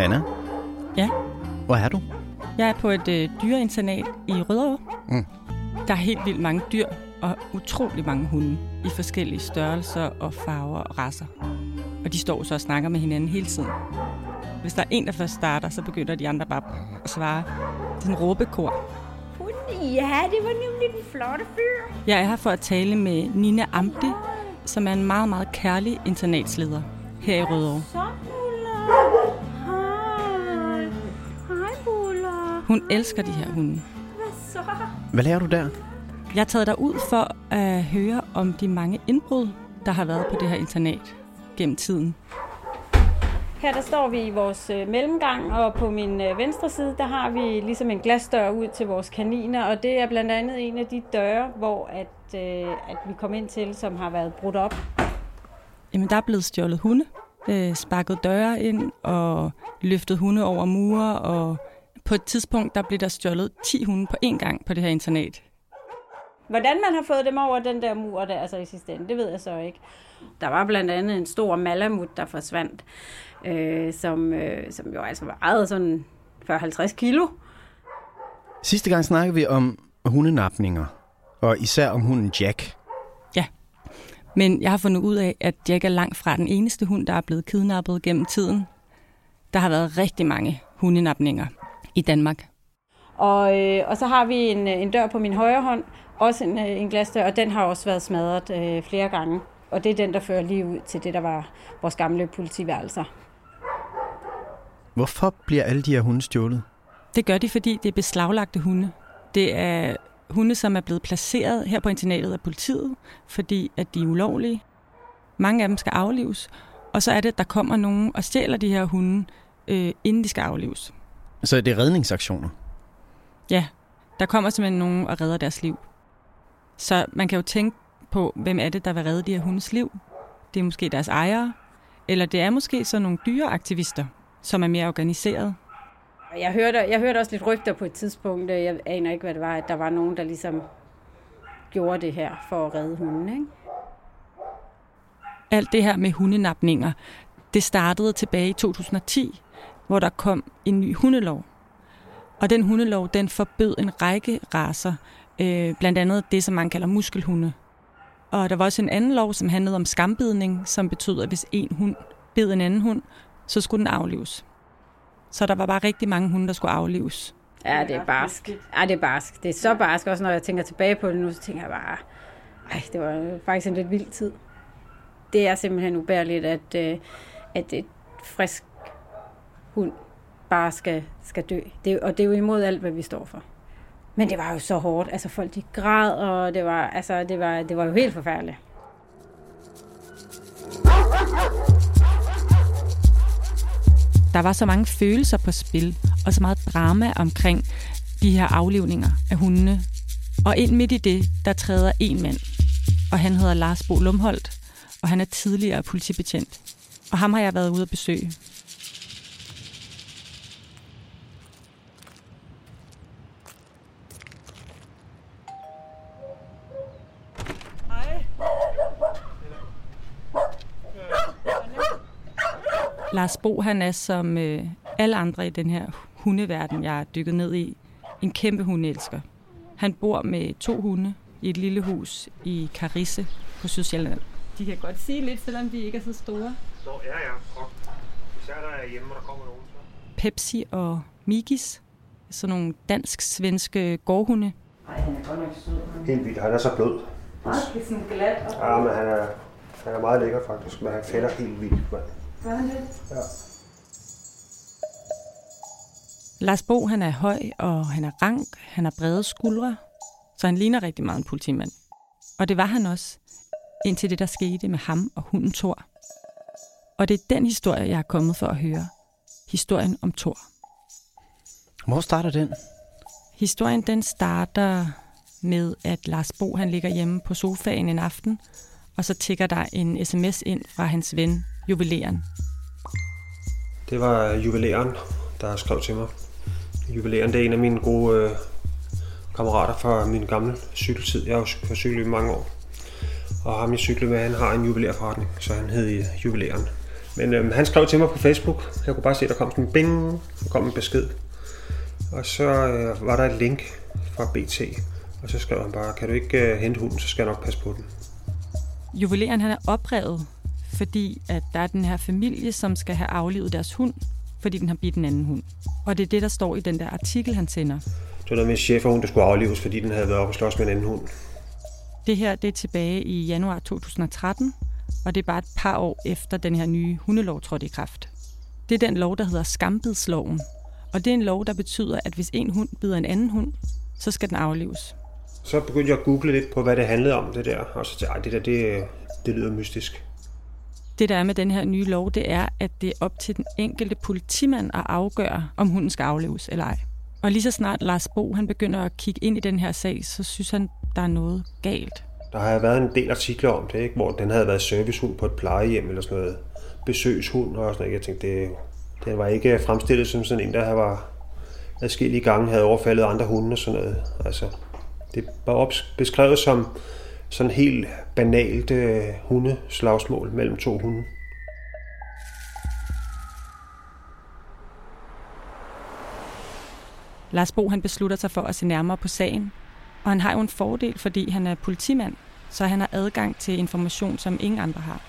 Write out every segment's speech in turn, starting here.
Anna, Ja, hvor er du? jeg er på et øh, dyreinternat i Rødovre. Mm. Der er helt vildt mange dyr og utrolig mange hunde i forskellige størrelser og farver og raser. Og de står så og snakker med hinanden hele tiden. Hvis der er en, der først starter, så begynder de andre bare at svare. Det er en råbekor. Ja, det var nemlig den flotte fyr. Jeg er her for at tale med Nina Amdi, som er en meget, meget kærlig internatsleder her i Rødovre. Så, Hun elsker de her hunde. Hvad så? Hvad lærer du der? Jeg er taget derud for at høre om de mange indbrud, der har været på det her internat gennem tiden. Her der står vi i vores øh, mellemgang, og på min øh, venstre side, der har vi ligesom en glasdør ud til vores kaniner, og det er blandt andet en af de døre, hvor at, øh, at vi kom ind til, som har været brudt op. Jamen, der er blevet stjålet hunde, øh, sparket døre ind og løftet hunde over mure, og på et tidspunkt, der blev der stjålet 10 hunde på én gang på det her internat. Hvordan man har fået dem over den der mur der, altså i sidste ende, det ved jeg så ikke. Der var blandt andet en stor malamut, der forsvandt, øh, som, øh, som jo altså vejede sådan 40-50 kilo. Sidste gang snakkede vi om hundenapninger, og især om hunden Jack. Ja, men jeg har fundet ud af, at Jack er langt fra den eneste hund, der er blevet kidnappet gennem tiden. Der har været rigtig mange hundenapninger i Danmark. Og, øh, og så har vi en, en dør på min højre hånd, også en, øh, en glasdør, og den har også været smadret øh, flere gange. Og det er den, der fører lige ud til det, der var vores gamle politiværelser. Hvorfor bliver alle de her hunde stjålet? Det gør de, fordi det er beslaglagte hunde. Det er hunde, som er blevet placeret her på internatet af politiet, fordi at de er ulovlige. Mange af dem skal aflives, og så er det, at der kommer nogen og stjæler de her hunde, øh, inden de skal aflives. Så det er redningsaktioner. Ja, der kommer simpelthen nogen og redder deres liv. Så man kan jo tænke på, hvem er det, der vil redde de her hundes liv? Det er måske deres ejere, eller det er måske så nogle dyreaktivister, som er mere organiseret. Og Jeg hørte, jeg hørte også lidt rygter på et tidspunkt, jeg aner ikke, hvad det var, at der var nogen, der ligesom gjorde det her for at redde hunden, ikke? Alt det her med hundenapninger, det startede tilbage i 2010, hvor der kom en ny hundelov. Og den hundelov, den forbød en række raser, øh, blandt andet det, som man kalder muskelhunde. Og der var også en anden lov, som handlede om skambidning, som betød, at hvis en hund bed en anden hund, så skulle den aflives. Så der var bare rigtig mange hunde, der skulle aflives. Ja, det er barsk. Ja, det er barsk. Det er så barsk, også når jeg tænker tilbage på det nu, så tænker jeg bare, ej, det var faktisk en lidt vild tid. Det er simpelthen ubærligt, at, øh, at et frisk hund bare skal, skal dø. Det, og det er jo imod alt, hvad vi står for. Men det var jo så hårdt. Altså folk de græd, og det var, altså, det var, det var jo helt forfærdeligt. Der var så mange følelser på spil, og så meget drama omkring de her aflivninger af hundene. Og ind midt i det, der træder en mand, og han hedder Lars Bo Lumholdt, og han er tidligere politibetjent. Og ham har jeg været ude at besøge. Lars Bo, han er som øh, alle andre i den her hundeverden, jeg er dykket ned i, en kæmpe hundeelsker. Han bor med to hunde i et lille hus i Karisse på Sydsjælland. De kan godt sige lidt, selvom de ikke er så store. Så, ja, ja. Og Pepsi og Migis, sådan nogle dansk-svenske gårdhunde. Ej, han er godt nok sød. Helt vildt. Han er så blød. Er sådan glat. Og... Ja, men han er, han er meget lækker faktisk, men han fætter helt vildt. mand. Gør han det? Ja. Lars Bo, han er høj, og han er rank, han har brede skuldre, så han ligner rigtig meget en politimand. Og det var han også, indtil det, der skete med ham og hunden Thor. Og det er den historie, jeg er kommet for at høre. Historien om Thor. Hvor starter den? Historien den starter med, at Lars Bo han ligger hjemme på sofaen en aften, og så tigger der en sms ind fra hans ven, juveleren. Det var juveleren, der skrev til mig. Juveleren, det er en af mine gode øh, kammerater fra min gamle cykeltid. Jeg har jo cykel i mange år. Og ham jeg cyklede med, han har en juvelerforretning, så han hed øh, juveleren. Men øh, han skrev til mig på Facebook. Jeg kunne bare se, at der kom sådan en bing, der kom en besked. Og så øh, var der et link fra BT, og så skrev han bare, kan du ikke øh, hente hunden, så skal jeg nok passe på den. Juveleren han er oprevet, fordi at der er den her familie, som skal have aflivet deres hund, fordi den har bidt en anden hund. Og det er det, der står i den der artikel, han sender. Det var noget med en cheferhund, der skulle aflives, fordi den havde været oppe og slås med en anden hund. Det her det er tilbage i januar 2013, og det er bare et par år efter den her nye hundelov trådte i kraft. Det er den lov, der hedder skambidsloven. Og det er en lov, der betyder, at hvis en hund bider en anden hund, så skal den aflives. Så begyndte jeg at google lidt på, hvad det handlede om, det der. Og så tænkte jeg, "Ej, det der, det, det lyder mystisk. Det, der er med den her nye lov, det er, at det er op til den enkelte politimand at afgøre, om hunden skal afleves eller ej. Og lige så snart Lars Bo han begynder at kigge ind i den her sag, så synes han, der er noget galt. Der har været en del artikler om det, ikke? hvor den havde været servicehund på et plejehjem eller sådan noget. Besøgshund og sådan noget. Jeg tænkte, det, den var ikke fremstillet som sådan en, der var adskillige gange havde overfaldet andre hunde og sådan noget. Altså, det var beskrevet som sådan helt banalt øh, hundeslagsmål mellem to hunde. Lars Bo han beslutter sig for at se nærmere på sagen, og han har jo en fordel, fordi han er politimand, så han har adgang til information, som ingen andre har.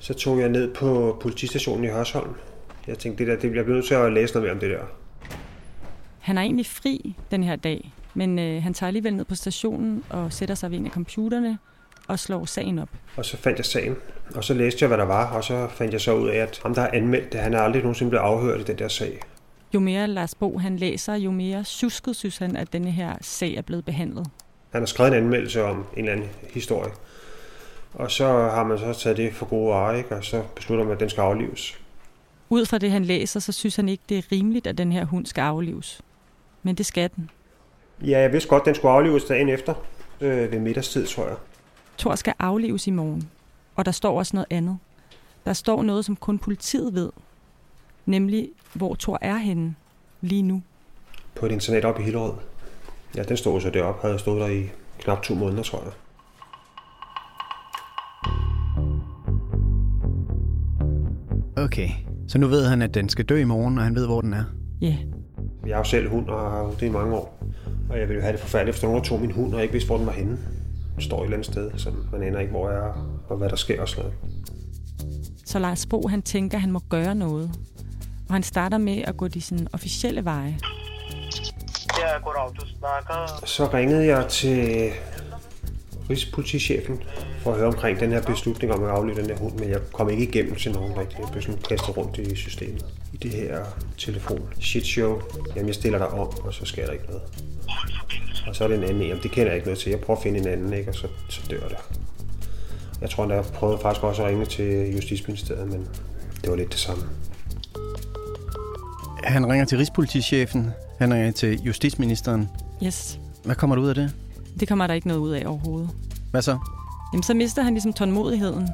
Så tog jeg ned på politistationen i Hørsholm. Jeg tænkte, det der, det, jeg bliver nødt til at læse noget mere om det der. Han er egentlig fri den her dag, men øh, han tager alligevel ned på stationen og sætter sig ved en af computerne og slår sagen op. Og så fandt jeg sagen, og så læste jeg, hvad der var, og så fandt jeg så ud af, at ham, der har anmeldt det, han er aldrig nogensinde blevet afhørt i den der sag. Jo mere Lars Bo han læser, jo mere susket synes han, at denne her sag er blevet behandlet. Han har skrevet en anmeldelse om en eller anden historie. Og så har man så taget det for gode varer, ikke? og så beslutter man, at den skal aflives. Ud fra det, han læser, så synes han ikke, det er rimeligt, at den her hund skal aflives. Men det skal den. Ja, jeg vidste godt, at den skulle aflives dagen efter, øh, ved middagstid, tror jeg. Thor skal aflives i morgen. Og der står også noget andet. Der står noget, som kun politiet ved. Nemlig, hvor Thor er henne lige nu. På et internat op i Hillerød. Ja, den stod så deroppe, havde stået der i knap to måneder, tror jeg. Okay, så nu ved han, at den skal dø i morgen, og han ved, hvor den er. Ja, yeah. Jeg har jo selv hund og har det i mange år. Og jeg ville jo have det forfærdeligt, hvis der nogen tog min hund og ikke vidste, hvor den var henne. Den står et eller andet sted, så man aner ikke, hvor jeg er og hvad der sker og sådan noget. så Lars Bo han tænker, at han må gøre noget. Og han starter med at gå de sådan, officielle veje. Ja, goddag, du snakker. Så ringede jeg til Rigspolitichefen for at høre omkring den her beslutning om at aflive den her hund, men jeg kom ikke igennem til nogen rigtigt. Jeg blev sådan kastet rundt i systemet. I det her telefon shit show. Jamen, jeg stiller dig om, og så sker der ikke noget. Og så er det en anden en. Jamen, det kender jeg ikke noget til. Jeg prøver at finde en anden, ikke? og så, så dør det. Jeg tror, at jeg prøvede faktisk også at ringe til Justitsministeriet, men det var lidt det samme. Han ringer til Rigspolitichefen, han ringer til Justitsministeren. Yes, Hvad kommer der ud af det? Det kommer der ikke noget ud af overhovedet. Hvad så? Jamen, så mister han ligesom tålmodigheden.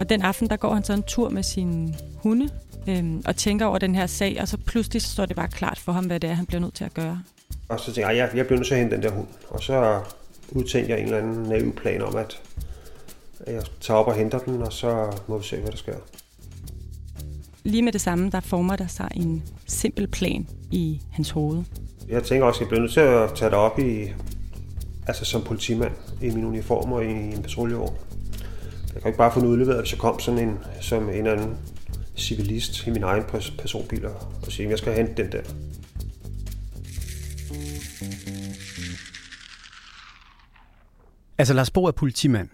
Og den aften, der går han så en tur med sin hunde øhm, og tænker over den her sag, og så pludselig står det bare klart for ham, hvad det er, han bliver nødt til at gøre. Og så tænkte jeg, jeg, jeg bliver nødt til at hente den der hund. Og så udtænkte jeg en eller anden naiv plan om, at jeg tager op og henter den, og så må vi se, hvad der sker. Lige med det samme, der former der sig en simpel plan i hans hoved. Jeg tænker også, at jeg bliver nødt til at tage det op i, altså som politimand i min uniform og i en patruljevogn. Jeg kan ikke bare få den udleveret, hvis jeg kom sådan en, som en anden civilist i min egen personbil og sige, at jeg skal hente den der. Altså Lars Bo er politimand.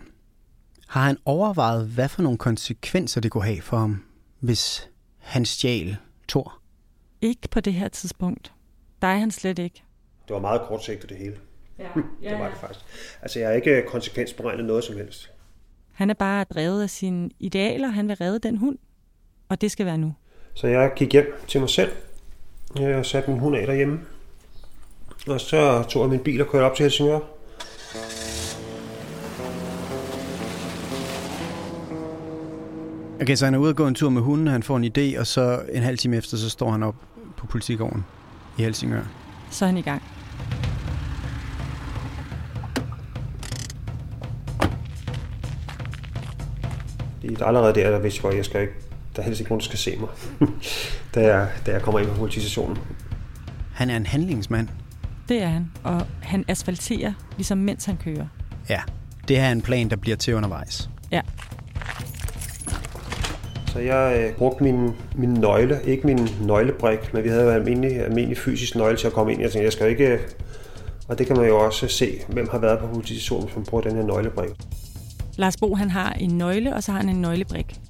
Har han overvejet, hvad for nogle konsekvenser det kunne have for ham, hvis han stjal Thor? Ikke på det her tidspunkt. Der er han slet ikke. Det var meget kortsigtet det hele. Ja, ja, det var det faktisk. Altså jeg har ikke konsekvensberegnet noget som helst. Han er bare drevet af sine idealer. Han vil redde den hund. Og det skal være nu. Så jeg gik hjem til mig selv. Jeg satte min hund af derhjemme. Og så tog jeg min bil og kørte op til Helsingør. Okay, så han er ude og gå en tur med hunden, han får en idé, og så en halv time efter, så står han op på politigården i Helsingør. Så er han i gang. Allerede der, der vidste jeg, at jeg skal ikke, der er helst ikke nogen, der skal se mig, da, jeg, da jeg kommer ind på politistationen. Han er en handlingsmand. Det er han, og han asfalterer, ligesom mens han kører. Ja, det her er en plan, der bliver til undervejs. Ja, så jeg øh, brugte min, min nøgle, ikke min nøglebrik, men vi havde en almindelig, almindelig fysisk nøgle til at komme ind. Jeg tænkte, jeg skal ikke... Og det kan man jo også se, hvem har været på politistationen, som bruger den her nøglebrik. Lars Bo han har en nøgle, og så har han en nøglebrik.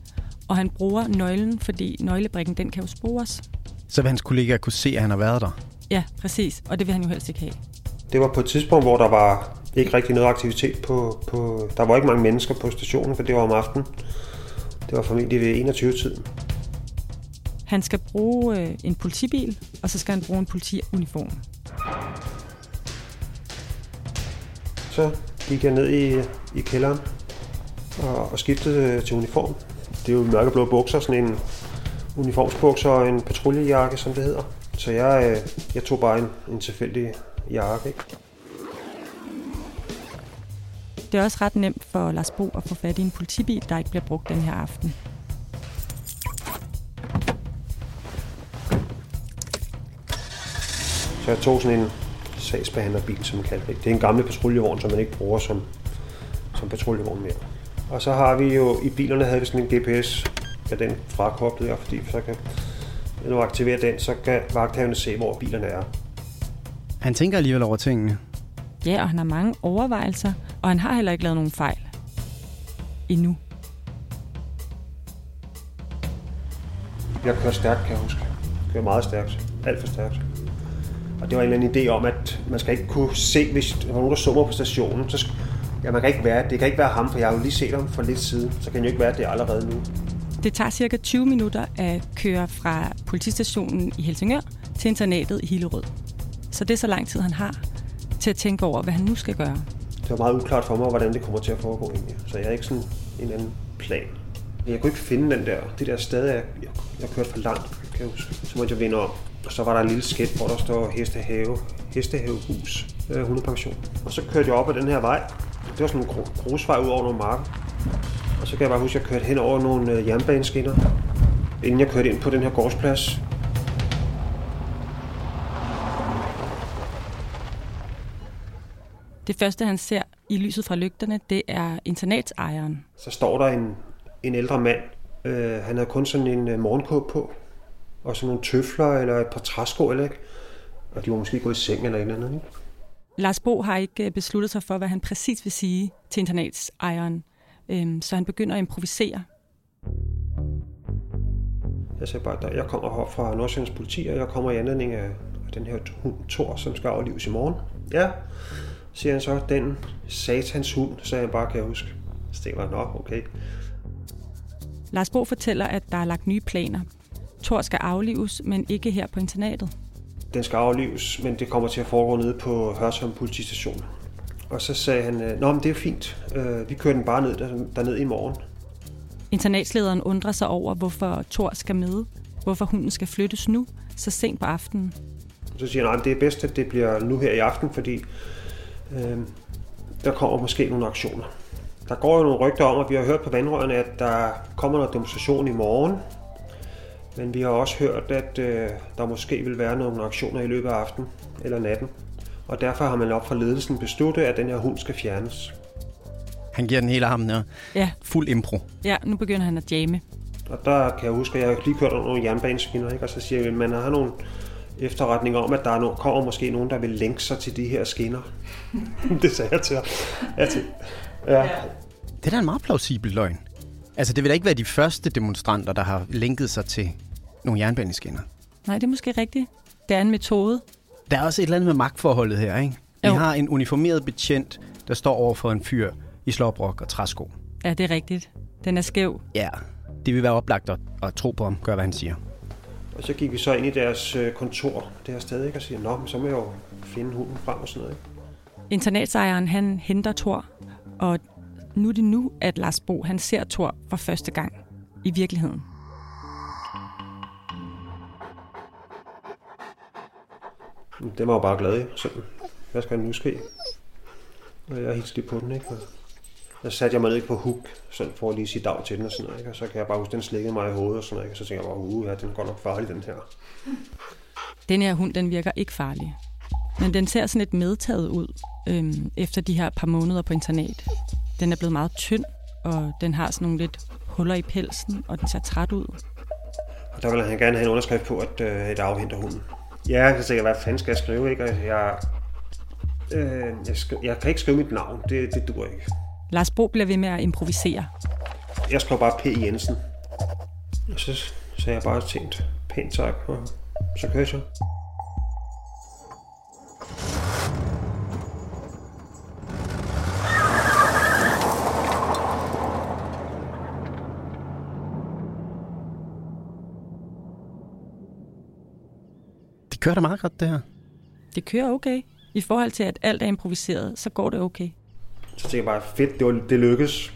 Og han bruger nøglen, fordi nøglebrikken den kan jo spores. Så vil hans kollegaer kunne se, at han har været der? Ja, præcis. Og det vil han jo helst ikke have. Det var på et tidspunkt, hvor der var ikke rigtig noget aktivitet på, på... Der var ikke mange mennesker på stationen, for det var om aftenen. Det var formentlig ved 21-tiden. Han skal bruge øh, en politibil, og så skal han bruge en politiuniform. Så gik jeg ned i, i kælderen og, og skiftede øh, til uniform. Det er jo mørkeblå bukser, sådan en uniformsbukser og en patruljejakke, som det hedder. Så jeg, øh, jeg tog bare en, en tilfældig jakke. Ikke? Det er også ret nemt for Lars Bo at få fat i en politibil, der ikke bliver brugt den her aften. Så jeg tog sådan en sagsbehandlerbil, som man kalder det. Det er en gammel patruljevogn, som man ikke bruger som, som patruljevogn mere. Og så har vi jo, i bilerne havde vi sådan en GPS, med den frakoblet jeg, fordi så kan, når du aktiverer den, så kan vagthavende se, hvor bilerne er. Han tænker alligevel over tingene. Ja, og han har mange overvejelser, og han har heller ikke lavet nogen fejl. Endnu. Jeg kører stærkt, kan jeg huske. Jeg kører meget stærkt. Alt for stærkt. Og det var en eller anden idé om, at man skal ikke kunne se, hvis der var nogen, der summer på stationen. Så ja, man kan ikke være, det kan ikke være ham, for jeg har jo lige set ham for lidt siden. Så kan det jo ikke være, det er allerede nu. Det tager cirka 20 minutter at køre fra politistationen i Helsingør til internatet i Hillerød. Så det er så lang tid, han har til at tænke over, hvad han nu skal gøre. Det var meget uklart for mig, hvordan det kommer til at foregå egentlig. Så jeg har ikke sådan en anden plan. Jeg kunne ikke finde den der, det der sted, jeg, jeg, jeg kørte for langt, kan jeg huske. Så måtte jeg vinde om. Og så var der en lille skilt, hvor der står Hestehave, Hestehavehus, øh, hundepension. Og så kørte jeg op ad den her vej. Det var sådan en grusvej ud over nogle marker. Og så kan jeg bare huske, at jeg kørte hen over nogle øh, jernbaneskinner, inden jeg kørte ind på den her gårdsplads. Det første, han ser i lyset fra lygterne, det er internatsejeren. Så står der en, en ældre mand. Øh, han havde kun sådan en uh, morgenkåb på, og sådan nogle tøfler eller et par træsko, eller ikke? Og de var måske gået i seng eller et eller andet, ikke? Lars Bo har ikke øh, besluttet sig for, hvad han præcis vil sige til internatsejeren, øhm, så han begynder at improvisere. Jeg sagde bare, at jeg kommer fra Nordsjællands politi, og jeg kommer i anledning af den her hund Thor, som skal aflives i morgen. Ja, siger han så, den satans hund, sagde han bare, kan jeg huske. Så det var nok, okay. Lars Bo fortæller, at der er lagt nye planer. Thor skal aflives, men ikke her på internatet. Den skal aflives, men det kommer til at foregå nede på Hørsholm politistation. Og så sagde han, øh, Nå, men det er fint. Øh, vi kører den bare ned derned i morgen. Internatslederen undrer sig over, hvorfor Thor skal med. Hvorfor hunden skal flyttes nu, så sent på aftenen. Så siger han, at det er bedst, at det bliver nu her i aften, fordi øh, der kommer måske nogle aktioner. Der går jo nogle rygter om, at vi har hørt på vandrørene, at der kommer noget demonstration i morgen. Men vi har også hørt, at øh, der måske vil være nogle aktioner i løbet af aftenen eller natten. Og derfor har man op fra ledelsen besluttet, at den her hund skal fjernes. Han giver den hele armen her. Ja, Fuld impro. ja, nu begynder han at jamme. Og der kan jeg huske, at jeg lige kørt over nogle jernbaneskinner, ikke? og så siger jeg, at man har nogle efterretninger om, at der er no- kommer måske nogen, der vil lænke sig til de her skinner. det sagde jeg til ham. Til. Ja. Det er da en meget plausibel løgn. Altså, det vil da ikke være de første demonstranter, der har linket sig til nogle jernbaneskinner. Nej, det er måske rigtigt. Det er en metode. Der er også et eller andet med magtforholdet her, ikke? Vi Jo. har en uniformeret betjent, der står over for en fyr i slåbrok og træsko. Ja, det er rigtigt. Den er skæv. Ja, det vil være oplagt at, at tro på ham, gør hvad han siger. Og så gik vi så ind i deres øh, kontor det her sted, ikke? og siger, nå, men så må jeg jo finde hunden frem og sådan noget. Ikke? Internatsejeren, han henter Thor, og nu er det nu, at Lars Bo, han ser Thor for første gang i virkeligheden. Det var jo bare glad i. Sådan, hvad skal der nu ske? Og jeg hilste lige på den, ikke? Og så satte jeg mig ned på hook, sådan for at lige sige dag til den og sådan noget, ikke? Og så kan jeg bare huske, den slikkede mig i hovedet og sådan noget, ikke? Og så tænker jeg bare, uh, ja, den er godt nok farlig, den her. Den her hund, den virker ikke farlig. Men den ser sådan lidt medtaget ud øhm, efter de her par måneder på internat. Den er blevet meget tynd, og den har sådan nogle lidt huller i pelsen, og den ser træt ud. Og der ville han gerne have en underskrift på, at øh, et afhenter hunden. Ja, så tænker jeg, hvad fanden skal jeg skrive, ikke? Og jeg, øh, jeg, skri- jeg kan ikke skrive mit navn, det, det dur ikke. Lars Bo bliver ved med at improvisere. Jeg skrev bare P. Jensen. Og så sagde jeg bare tænkt, pænt tak, og så kørte jeg. Kører da meget godt, det her. Det kører okay. I forhold til, at alt er improviseret, så går det okay. Så tænkte jeg bare, fedt, det, var, det lykkedes.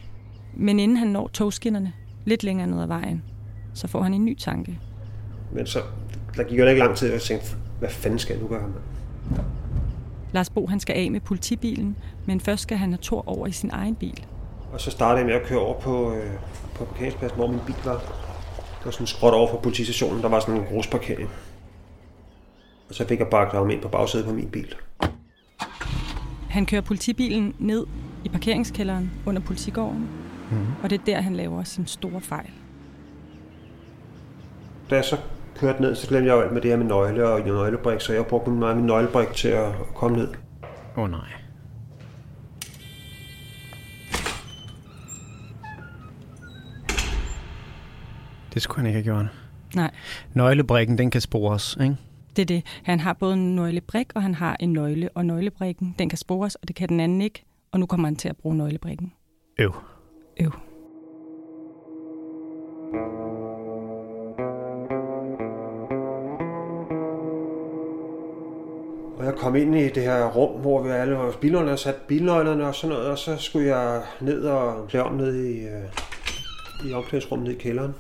Men inden han når togskinnerne, lidt længere ned ad vejen, så får han en ny tanke. Men så, der gik jo ikke lang tid, og jeg tænkte, hvad fanden skal jeg nu gøre, mand? Lars Bo han skal af med politibilen, men først skal han have Thor over i sin egen bil. Og så startede jeg med at køre over på, øh, på parkeringspladsen, hvor min bil var. Det var sådan skråt over for politistationen, der var sådan en grusparkering. Og så fik jeg bare ham ind på bagsædet på min bil. Han kører politibilen ned i parkeringskælderen under politigården, mm. og det er der, han laver sin store fejl. Da jeg så kørte ned, så glemte jeg jo alt med det her med nøgle og nøglebrik, så jeg brugte meget min nøglebrik til at komme ned. Åh oh, nej. Det skulle han ikke have gjort. Nej, Nøglebrikken, den kan spores, ikke? Det er det. Han har både en nøglebrik, og han har en nøgle, og nøglebrikken, den kan spores, og det kan den anden ikke. Og nu kommer han til at bruge nøglebrikken. Øv. Øv. Og jeg kom ind i det her rum, hvor vi alle vores bilnøgler sat bilnøglerne og sådan noget, og så skulle jeg ned og klæde om ned i, øh, i omklædningsrummet i kælderen.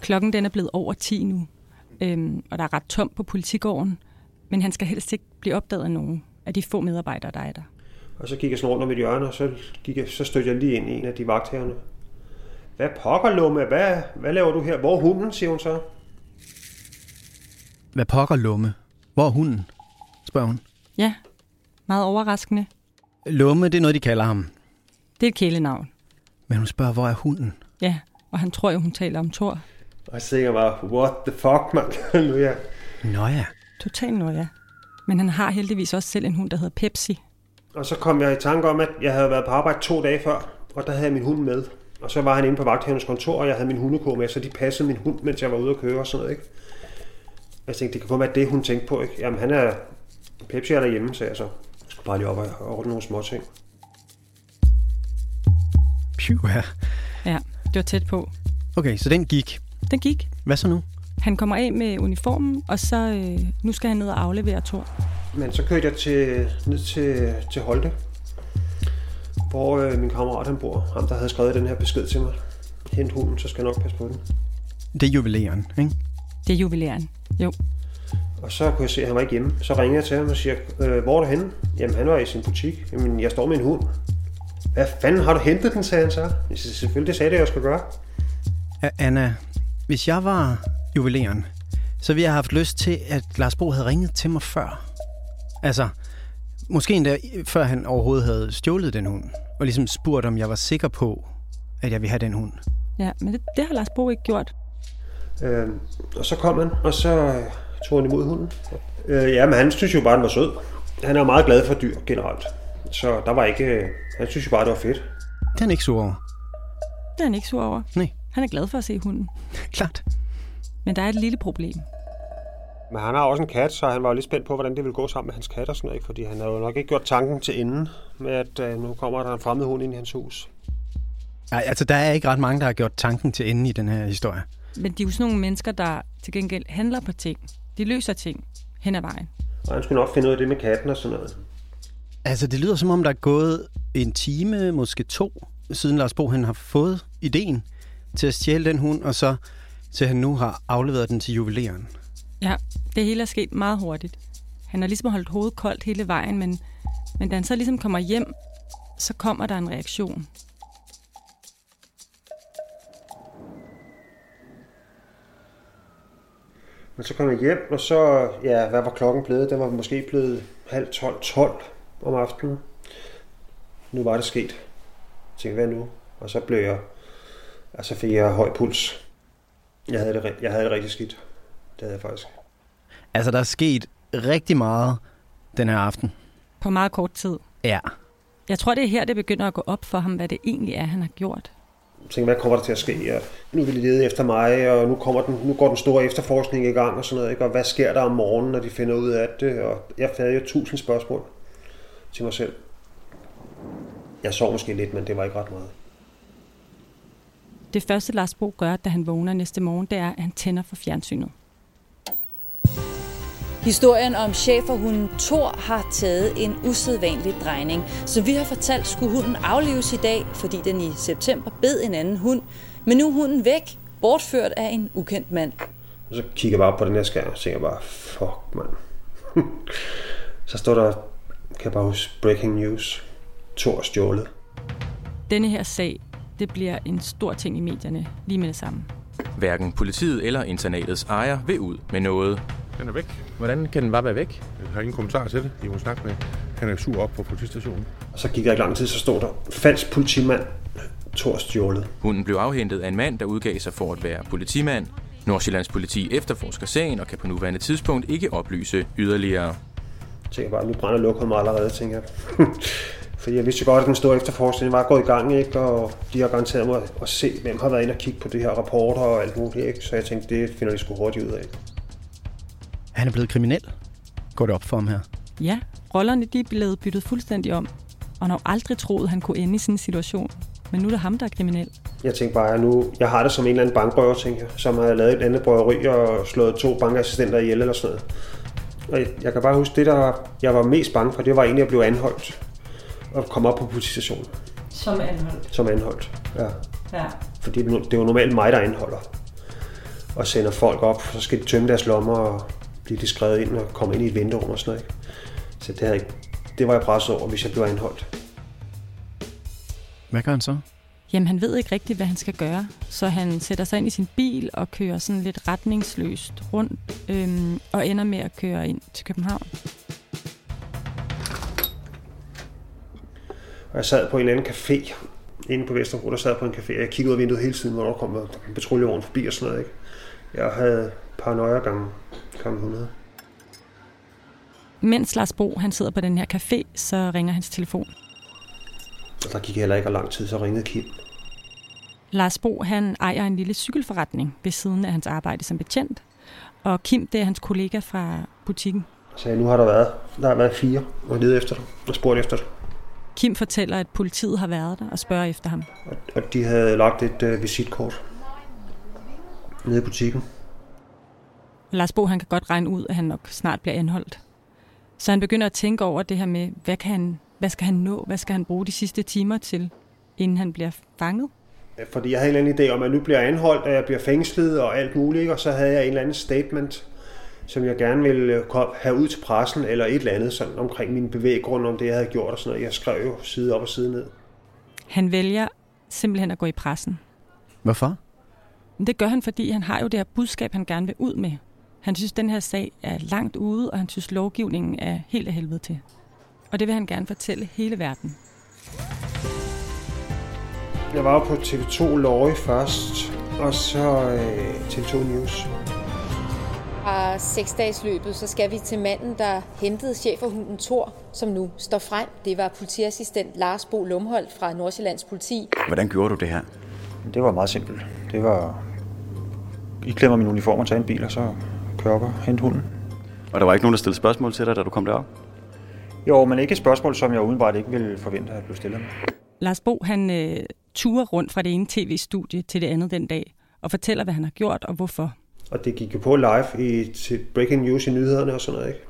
Klokken den er blevet over 10 nu, øhm, og der er ret tomt på politigården, men han skal helst ikke blive opdaget af nogen af de få medarbejdere, der er der. Og så gik jeg sådan rundt om et hjørne, og så, gik jeg, så stødte jeg lige ind i en af de vagthaverne. Hvad pokker, Lumme? Hvad, hvad laver du her? Hvor er hunden, siger hun så. Hvad pokker Lumme? Hvor er hunden? Spørger hun. Ja, meget overraskende. Lumme, det er noget, de kalder ham. Det er et kælenavn. Men hun spørger, hvor er hunden? Ja, og han tror jo, hun taler om Thor. Og så tænker jeg bare, what the fuck, mand? nu er jeg... Nå ja. Totalt noget, ja. Men han har heldigvis også selv en hund, der hedder Pepsi. Og så kom jeg i tanke om, at jeg havde været på arbejde to dage før, og der havde jeg min hund med. Og så var han inde på vagthavendes kontor, og jeg havde min hundekur med, så de passede min hund, mens jeg var ude at køre og sådan noget, ikke? Jeg tænkte, det kan kun være det, hun tænkte på, ikke? Jamen, han er... Pepsi er derhjemme, sagde jeg så. Jeg skulle bare lige op og ordne nogle små ting. Phew, ja. Ja, det var tæt på. Okay, så den gik. Den gik. Hvad så nu? Han kommer af med uniformen, og så øh, nu skal han ned og aflevere Thor. Men så kørte jeg til, ned til, til Holte, hvor øh, min kammerat han bor. Ham, der havde skrevet den her besked til mig. Hent hunden, så skal jeg nok passe på den. Det er juveleren, ikke? Det er juvelæren. Jo. Og så kunne jeg se, at han var ikke hjemme. Så ringer jeg til ham og siger, øh, hvor er du henne? Jamen, han var i sin butik. Jamen, jeg står med en hund. Hvad fanden har du hentet den, sagde han så. Jeg siger, selvfølgelig, det sagde det, jeg skulle gøre. Ja, Anna, hvis jeg var juveleren, så ville jeg have haft lyst til, at Lars Bo havde ringet til mig før. Altså, måske endda før han overhovedet havde stjålet den hund. og ligesom spurgt, om jeg var sikker på, at jeg ville have den hund. Ja, men det, det har Lars Bo ikke gjort. Øh, og så kom han, og så øh, tog han imod hunden. Øh, ja, men han synes jo bare, den var sød. Han er jo meget glad for dyr generelt. Så der var ikke... Øh, han synes jo bare, det var fedt. Det er han ikke sur over. Det er han ikke sur over. Nej, Han er glad for at se hunden. klart. Men der er et lille problem. Men han har også en kat, så han var jo lidt spændt på, hvordan det ville gå sammen med hans kat og sådan noget. ikke? Fordi han havde jo nok ikke gjort tanken til enden med, at øh, nu kommer der en fremmed hund ind i hans hus. Nej, altså der er ikke ret mange, der har gjort tanken til ende i den her historie. Men de er jo sådan nogle mennesker, der til gengæld handler på ting. De løser ting hen ad vejen. Og han skulle nok finde ud af det med katten og sådan noget. Altså, det lyder som om, der er gået en time, måske to, siden Lars Bo han har fået ideen til at stjæle den hund, og så til han nu har afleveret den til juveleren. Ja, det hele er sket meget hurtigt. Han har ligesom holdt hovedet koldt hele vejen, men, men da han så ligesom kommer hjem, så kommer der en reaktion. Men så kom jeg hjem, og så, ja, hvad var klokken blevet? Den var måske blevet halv 12, 12 om aftenen. Nu var det sket. Jeg tænkte, hvad nu? Og så blev jeg, altså fik jeg høj puls. Jeg havde det, jeg havde det rigtig skidt. Det havde jeg faktisk. Altså, der er sket rigtig meget den her aften. På meget kort tid. Ja. Jeg tror, det er her, det begynder at gå op for ham, hvad det egentlig er, han har gjort. Jeg tænkte, hvad kommer der til at ske? Og nu vil de lede efter mig, og nu, kommer den, nu går den store efterforskning i gang og sådan noget. Ikke? Og hvad sker der om morgenen, når de finder ud af det? Og jeg havde jo tusind spørgsmål til mig selv. Jeg sov måske lidt, men det var ikke ret meget. Det første, Lars Bo gør, da han vågner næste morgen, det er, at han tænder for fjernsynet. Historien om cheferhunden Thor har taget en usædvanlig drejning. Så vi har fortalt, skulle hunden aflives i dag, fordi den i september bed en anden hund. Men nu er hunden væk, bortført af en ukendt mand. Og så kigger jeg bare på den her skærm og tænker bare, fuck mand. så står der, kan jeg bare huske, breaking news. Thor stjålet. Denne her sag, det bliver en stor ting i medierne lige med det samme. Hverken politiet eller internatets ejer vil ud med noget. Den er væk. Hvordan kan den bare være væk? Jeg har ingen kommentar til det. I må snakke med. Han er sur op på politistationen. Og så gik der ikke lang tid, så stod der, falsk politimand, Thor stjålet. Hunden blev afhentet af en mand, der udgav sig for at være politimand. Nordsjællands politi efterforsker sagen og kan på nuværende tidspunkt ikke oplyse yderligere. Jeg tænker bare, nu brænder lukket mig allerede, tænker jeg. Fordi jeg vidste jo godt, at den store efterforskning var gået i gang, ikke? og de har garanteret mig at se, hvem har været inde og kigge på det her rapporter og alt muligt. Ikke? Så jeg tænkte, det finder de sgu hurtigt ud af. Han er blevet kriminel. Går det op for ham her? Ja, rollerne de er blevet byttet fuldstændig om. Og han har aldrig troet, han kunne ende i sådan en situation. Men nu er det ham, der er kriminel. Jeg tænkte bare, at nu, jeg har det som en eller anden bankrøver, tænker jeg, som har lavet et andet brøveri og slået to bankassistenter ihjel eller sådan noget. Og jeg, jeg kan bare huske, det der jeg var mest bange for, det var egentlig at blive anholdt og komme op på politistationen Som anholdt. som anholdt. Ja. Ja. Fordi det er jo normalt mig, der anholder og sender folk op, så skal de tømme deres lommer og blive de skrevet ind og komme ind i et venterum og sådan noget. Ikke? Så det, havde, ikke- det var jeg presset over, hvis jeg blev anholdt. Hvad gør han så? Jamen, han ved ikke rigtigt, hvad han skal gøre. Så han sætter sig ind i sin bil og kører sådan lidt retningsløst rundt, øhm, og ender med at køre ind til København. Og jeg sad på en eller anden café inde på Vesterbro, der sad på en café, og jeg kiggede ud af vinduet hele tiden, hvor der kom en patruljevogn forbi og sådan noget. Ikke? Jeg havde paranoia gange, gange 100. Mens Lars Bo han sidder på den her café, så ringer hans telefon. Og der gik heller ikke lang tid, så ringede Kim. Lars Bo han ejer en lille cykelforretning ved siden af hans arbejde som betjent. Og Kim, det er hans kollega fra butikken. Så nu har der været, der har været fire, og lede efter dig, og spurgt efter dig. Kim fortæller, at politiet har været der og spørger efter ham. Og, de havde lagt et øh, visitkort nede i butikken. Lars Bo han kan godt regne ud, at han nok snart bliver anholdt. Så han begynder at tænke over det her med, hvad, kan han, hvad skal han nå? Hvad skal han bruge de sidste timer til, inden han bliver fanget? Fordi jeg havde en eller anden idé om, at nu bliver jeg anholdt, og jeg bliver fængslet og alt muligt. Og så havde jeg en eller anden statement, som jeg gerne ville øh, have ud til pressen, eller et eller andet sådan omkring min bevæggrund, om det, jeg havde gjort og sådan noget. Jeg skrev jo side op og side ned. Han vælger simpelthen at gå i pressen. Hvorfor? Det gør han, fordi han har jo det her budskab, han gerne vil ud med. Han synes, den her sag er langt ude, og han synes, lovgivningen er helt af helvede til. Og det vil han gerne fortælle hele verden. Jeg var jo på TV2 Lorry først, og så øh, TV2 News. Fra seksdagsløbet, så skal vi til manden, der hentede cheferhunden Thor, som nu står frem. Det var politiassistent Lars Bo Lumholdt fra Nordsjællands politi. Hvordan gjorde du det her? Det var meget simpelt. Det var... I klemmer min uniform og tager en bil, og så kører op og hente hunden. Og der var ikke nogen, der stillede spørgsmål til dig, da du kom derop? Jo, men ikke et spørgsmål, som jeg udenbart ikke ville forvente at blive stillet. Lars Bo, han øh, turer rundt fra det ene tv-studie til det andet den dag, og fortæller, hvad han har gjort og hvorfor. Og det gik jo på live i til breaking news i nyhederne og sådan noget, ikke?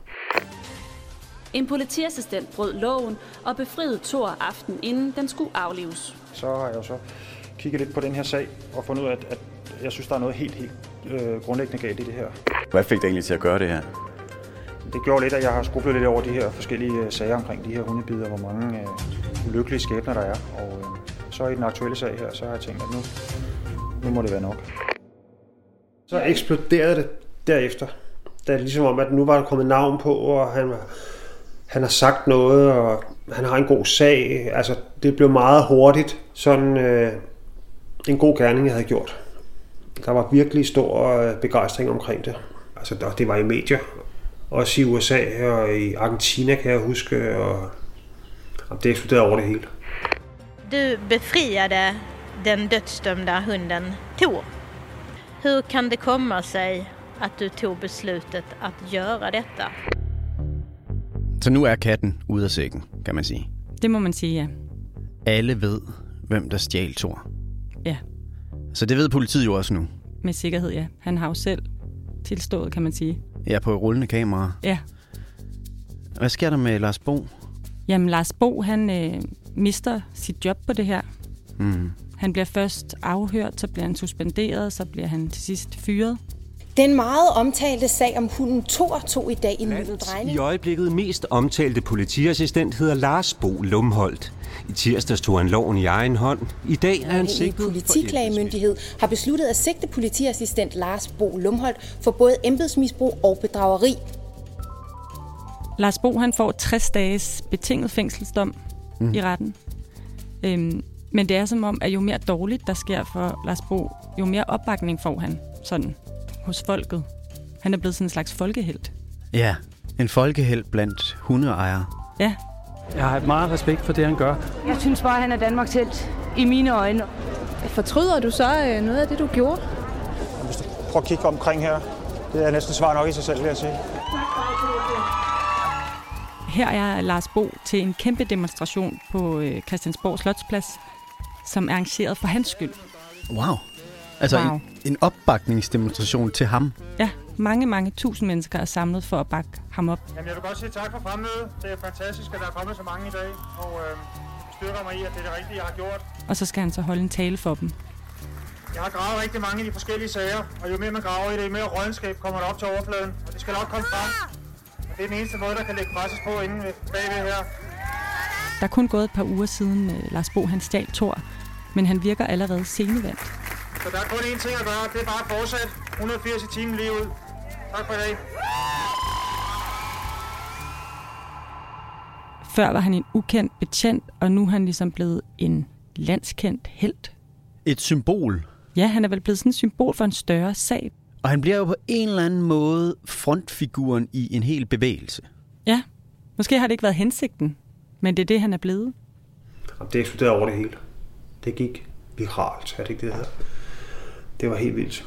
En politiassistent brød loven og befriede Thor aften inden den skulle aflives. Så har jeg jo så kigget lidt på den her sag og fundet ud af, at, at jeg synes, der er noget helt, helt øh, grundlæggende galt i det her. Hvad fik dig egentlig til at gøre det her? Det gjorde lidt, at jeg har skrublet lidt over de her forskellige øh, sager omkring de her hundebider, hvor mange øh, ulykkelige skæbner der er. Og øh, så i den aktuelle sag her, så har jeg tænkt, at nu, nu må det være nok. Så eksploderede det derefter. Det er ligesom om, at nu var der kommet navn på, og han, han har sagt noget, og han har en god sag. Altså, det blev meget hurtigt sådan øh, en god gerning, jeg havde gjort. Der var virkelig stor øh, begejstring omkring det. Altså, der, det var i medier. Også i USA og i Argentina, kan jeg huske. Og, og det eksploderede over det hele. Du befriade den dödsdömda hunden Tor. Hur kan det komma sig att du tog beslutet att göra detta? Så nu er katten ude af sækken, kan man sige. Det må man sige, ja. Alle ved, hvem der stjal Thor. Ja, Så det ved politiet jo også nu. med sikkerhed, ja. Han har jo selv tilstået, kan man sige. Er på rullende kamera. Ja. Hvad sker der med Lars Bo? Jamen, Lars Bo, han øh, mister sit job på det her. Mm. Han bliver først afhørt, så bliver han suspenderet, så bliver han til sidst fyret. Den meget omtalte sag om hunden Thor tog i dag ny drejning. I øjeblikket mest omtalte politiassistent hedder Lars Bo Lumholdt. I tirsdags tog han loven i egen hånd. I dag er han sigtet politiklagemyndighed har besluttet at sigte politiassistent Lars Bo Lumholdt for både embedsmisbrug og bedrageri. Lars Bo, han får 60 dages betinget fængselsdom mm. i retten. Øhm, men det er som om, at jo mere dårligt der sker for Lars Bo, jo mere opbakning får han sådan hos folket. Han er blevet sådan en slags folkehelt. Ja, en folkeheld blandt hundeejere. Ja, Jeg har meget respekt for det, han gør. Jeg synes bare, han er Danmarks helt i mine øjne. Fortryder du så øh, noget af det, du gjorde? Prøv at kigge omkring her. Det er næsten svar nok i sig selv, vil jeg sige. her er Lars Bo til en kæmpe demonstration på øh, Christiansborg Slotsplads, som er arrangeret for hans skyld. Wow. Altså Wow. En, en opbakningsdemonstration til ham. Ja, mange, mange tusind mennesker er samlet for at bakke ham op. Jamen, jeg vil godt sige tak for fremmødet. Det er fantastisk, at der er kommet så mange i dag, og øh, styrker mig i, at det er det rigtige, jeg har gjort. Og så skal han så holde en tale for dem. Jeg har gravet rigtig mange i de forskellige sager, og jo mere man graver i det, jo mere rådenskab kommer der op til overfladen, og det skal nok komme frem. Og det er den eneste måde, der kan lægge presses på inde ved- bagved her. Der er kun gået et par uger siden øh, Lars Bo han stjal Thor, men han virker allerede scenevandt. Så der er kun én ting at gøre, det er bare at fortsætte 180 i timen lige ud. Tak for i dag. Før var han en ukendt betjent, og nu er han ligesom blevet en landskendt held. Et symbol. Ja, han er vel blevet sådan et symbol for en større sag. Og han bliver jo på en eller anden måde frontfiguren i en hel bevægelse. Ja, måske har det ikke været hensigten, men det er det, han er blevet. Og det eksploderede over det hele. Det gik viralt, er det ikke det, det hedder? Det var helt vildt.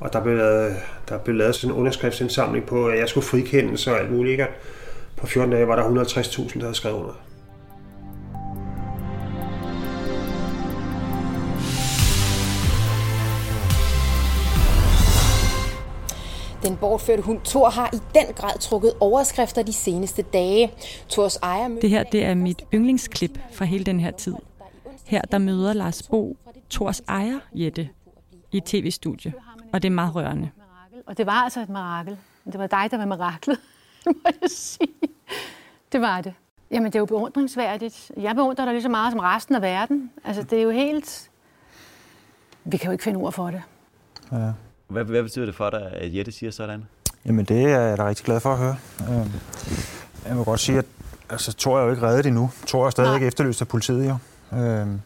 Og der blev lavet, der blev lavet sådan en underskriftsindsamling på, at jeg skulle frikendes og alt muligt. Ikke? På 14 dage var der 150.000, der havde skrevet under. Den bortførte hund Thor har i den grad trukket overskrifter de seneste dage. Thors ejer Det her, det er mit yndlingsklip fra hele den her tid. Her, der møder Lars Bo Thors ejer, Jette, i tv-studie. Og det er meget rørende. Og det var altså et mirakel. Det var dig, der var miraklet, må jeg sige. Det var det. Jamen, det er jo beundringsværdigt. Jeg beundrer dig lige så meget som resten af verden. Altså, det er jo helt... Vi kan jo ikke finde ord for det. Ja. Hvad, hvad betyder det for dig, at Jette siger sådan? Jamen, det er jeg da rigtig glad for at høre. Øhm, Jeg må godt sige, at altså, Thor er jo ikke reddet endnu. Thor er stadigvæk efterløst af politiet, jo. Øhm,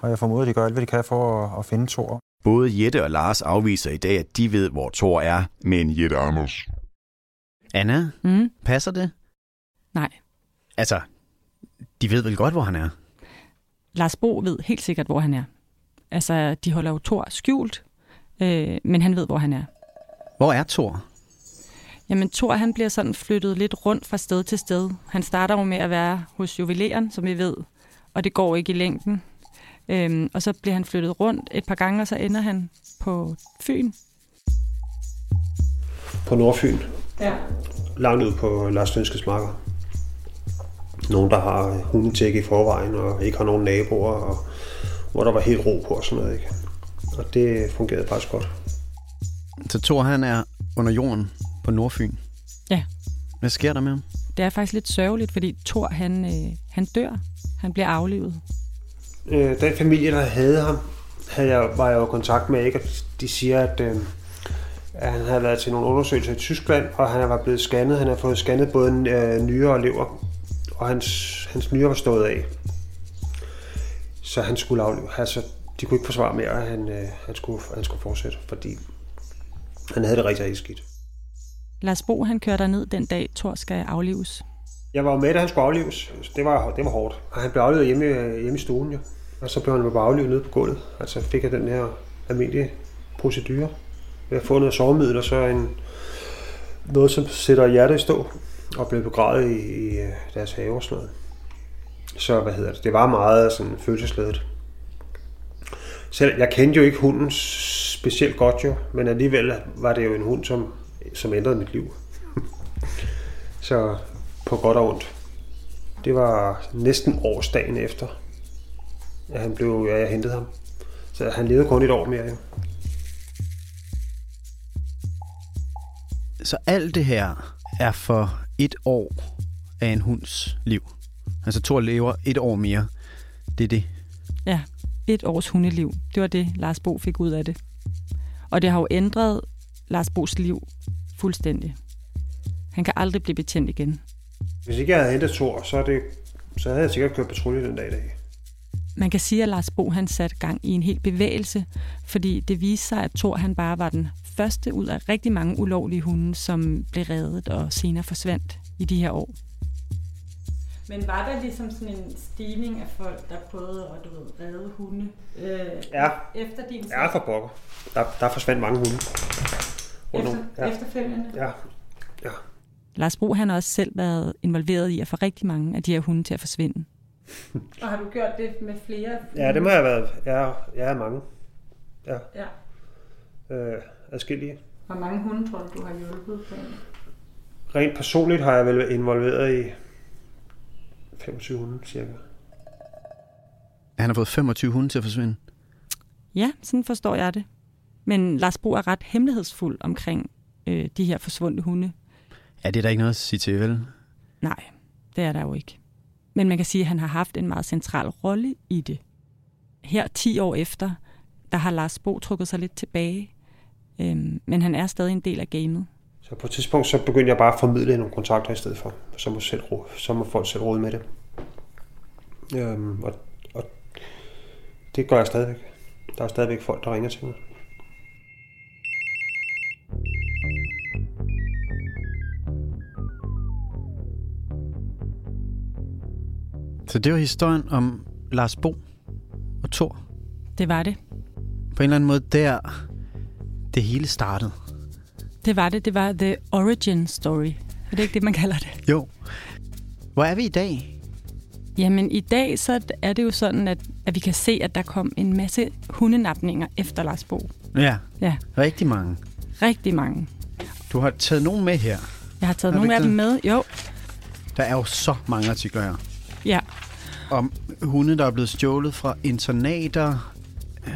Og jeg formoder, at de gør alt, hvad de kan for at, at finde Thor. Både Jette og Lars afviser i dag, at de ved, hvor Thor er, men Jette Anders. Anna, mm. passer det? Nej. Altså, de ved vel godt, hvor han er? Lars Bo ved helt sikkert, hvor han er. Altså, de holder jo Thor skjult, øh, men han ved, hvor han er. Hvor er Thor? Jamen, Thor han bliver sådan flyttet lidt rundt fra sted til sted. Han starter jo med at være hos juveleren, som vi ved, og det går ikke i længden. Øhm, og så bliver han flyttet rundt et par gange, og så ender han på Fyn. På Nordfyn. Ja. Langt ud på Lars Lønskes marker. Nogen, der har hundetæk i forvejen, og ikke har nogen naboer, og hvor der var helt ro på og sådan noget. Ikke? Og det fungerede faktisk godt. Så Thor, han er under jorden på Nordfyn. Ja. Hvad sker der med ham? Det er faktisk lidt sørgeligt, fordi Thor, han, øh, han dør. Han bliver aflivet. Øh, den familie, der havde ham, havde jeg, var jeg jo i kontakt med, ikke? De siger, at, øh, at han havde været til nogle undersøgelser i Tyskland, og han var blevet scannet. Han har fået scannet både øh, nyre og lever, og hans, hans nyre var stået af. Så han skulle aflive. Altså, de kunne ikke forsvare mere, at han, øh, han, skulle, han skulle fortsætte, fordi han havde det rigtig, rigtig skidt. Lars Bo, han kører ned den dag, Thor skal aflives. Jeg var med, da han skulle aflives. Det var, det var hårdt. Og han blev aflevet hjemme, hjemme i stuen, jo. Og så blev han bare aflevet nede på gulvet. Altså fik jeg den her almindelige procedure. Jeg har få noget sovemiddel, og så en, noget, som sætter hjertet i stå. Og blev begravet i, i øh, deres have og sådan noget. Så hvad hedder det? Det var meget sådan følelsesladet. Selv, jeg kendte jo ikke hunden specielt godt jo, men alligevel var det jo en hund, som, som ændrede mit liv. så på godt og ondt. Det var næsten årsdagen efter, at han blev, ja, jeg hentede ham. Så han levede kun et år mere. Jo. Så alt det her er for et år af en hunds liv. Altså Thor lever et år mere. Det er det. Ja, et års hundeliv. Det var det, Lars Bo fik ud af det. Og det har jo ændret Lars Bos liv fuldstændig. Han kan aldrig blive betjent igen. Hvis ikke jeg havde hentet Thor, så, er det, så havde jeg sikkert kørt patrulje den dag i dag. Man kan sige, at Lars Bo han satte gang i en helt bevægelse, fordi det viste sig, at Thor han bare var den første ud af rigtig mange ulovlige hunde, som blev reddet og senere forsvandt i de her år. Men var der ligesom sådan en stigning af folk, der prøvede at du ved, redde hunde øh, ja. efter din Ja, for pokker. Der, der forsvandt mange hunde. Efter, ja. Efterfølgende? Ja. Lars Bro han har også selv været involveret i at få rigtig mange af de her hunde til at forsvinde. Og har du gjort det med flere? Ja, det må jeg have været. Ja, jeg er mange. Ja. ja. Øh, adskillige. Hvor mange hunde tror du, du har hjulpet på? Rent personligt har jeg vel været involveret i 25 hunde cirka. Han har fået 25 hunde til at forsvinde? Ja, sådan forstår jeg det. Men Lars Bro er ret hemmelighedsfuld omkring øh, de her forsvundne hunde. Ja, det er der ikke noget at sige til, vel? Nej, det er der jo ikke. Men man kan sige, at han har haft en meget central rolle i det. Her 10 år efter, der har Lars Bo trukket sig lidt tilbage. Øhm, men han er stadig en del af gamet. Så på et tidspunkt, så begyndte jeg bare at formidle nogle kontakter i stedet for. Så må, selv, så må folk selv råde med det. Øhm, og, og det gør jeg stadigvæk. Der er stadigvæk folk, der ringer til mig. Så det var historien om Lars Bo og Thor. Det var det. På en eller anden måde der, det hele startede. Det var det. Det var the origin story. Er det ikke det, man kalder det? Jo. Hvor er vi i dag? Jamen, i dag så er det jo sådan, at, at vi kan se, at der kom en masse hundenapninger efter Lars Bo. Ja. Ja. Rigtig mange. Rigtig mange. Du har taget nogen med her. Jeg har taget har nogle af dem med, jo. Der er jo så mange artikler her. Ja. Om hunde, der er blevet stjålet fra internater,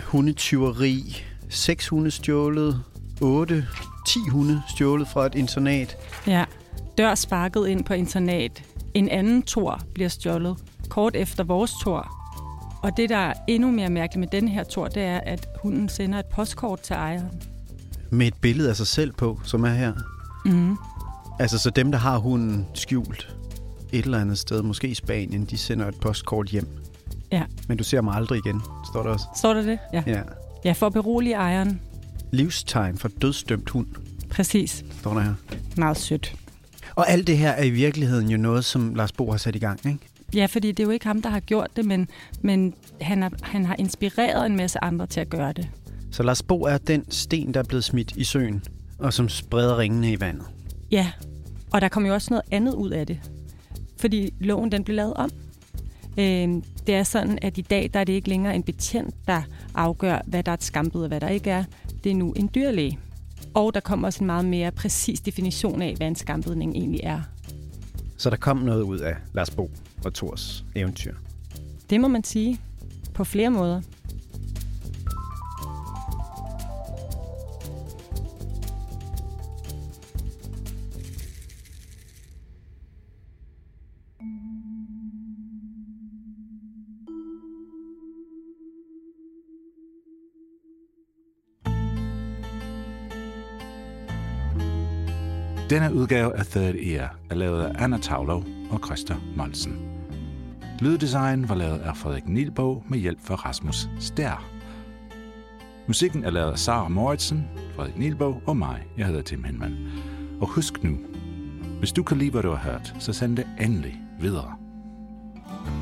hundetyveri, seks hunde stjålet, otte, 10 hunde stjålet fra et internat. Ja, dør sparket ind på internat. En anden tor bliver stjålet kort efter vores tor. Og det, der er endnu mere mærkeligt med den her tor, det er, at hunden sender et postkort til ejeren. Med et billede af sig selv på, som er her. Mm. Altså, så dem, der har hunden skjult et eller andet sted, måske i Spanien, de sender et postkort hjem. Ja. Men du ser mig aldrig igen, står der også. Står der det? Ja. Ja. Ja, for at berolige ejeren. Livstegn for dødsdømt hund, Præcis. står der her. Meget sødt. Og alt det her er i virkeligheden jo noget, som Lars Bo har sat i gang, ikke? Ja, fordi det er jo ikke ham, der har gjort det, men, men han, har, han har inspireret en masse andre til at gøre det. Så Lars Bo er den sten, der er blevet smidt i søen, og som spreder ringene i vandet. Ja, og der kom jo også noget andet ud af det. Fordi loven den blev lavet om. Øh, det er sådan, at i dag der er det ikke længere en betjent, der afgør, hvad der er et skambid og hvad der ikke er. Det er nu en dyrlæge. Og der kommer også en meget mere præcis definition af, hvad en skambidning egentlig er. Så der kom noget ud af Lars Bo og Thors eventyr. Det må man sige på flere måder. Denne udgave af Third Ear er lavet af Anna Tavlov og Christa Molsen. Lyddesign var lavet af Frederik Nielbog med hjælp fra Rasmus Stær. Musikken er lavet af Sara Moritsen, Frederik Nielbog og mig. Jeg hedder Tim Henman. Og husk nu, hvis du kan lide, hvad du har hørt, så send det endelig videre. Even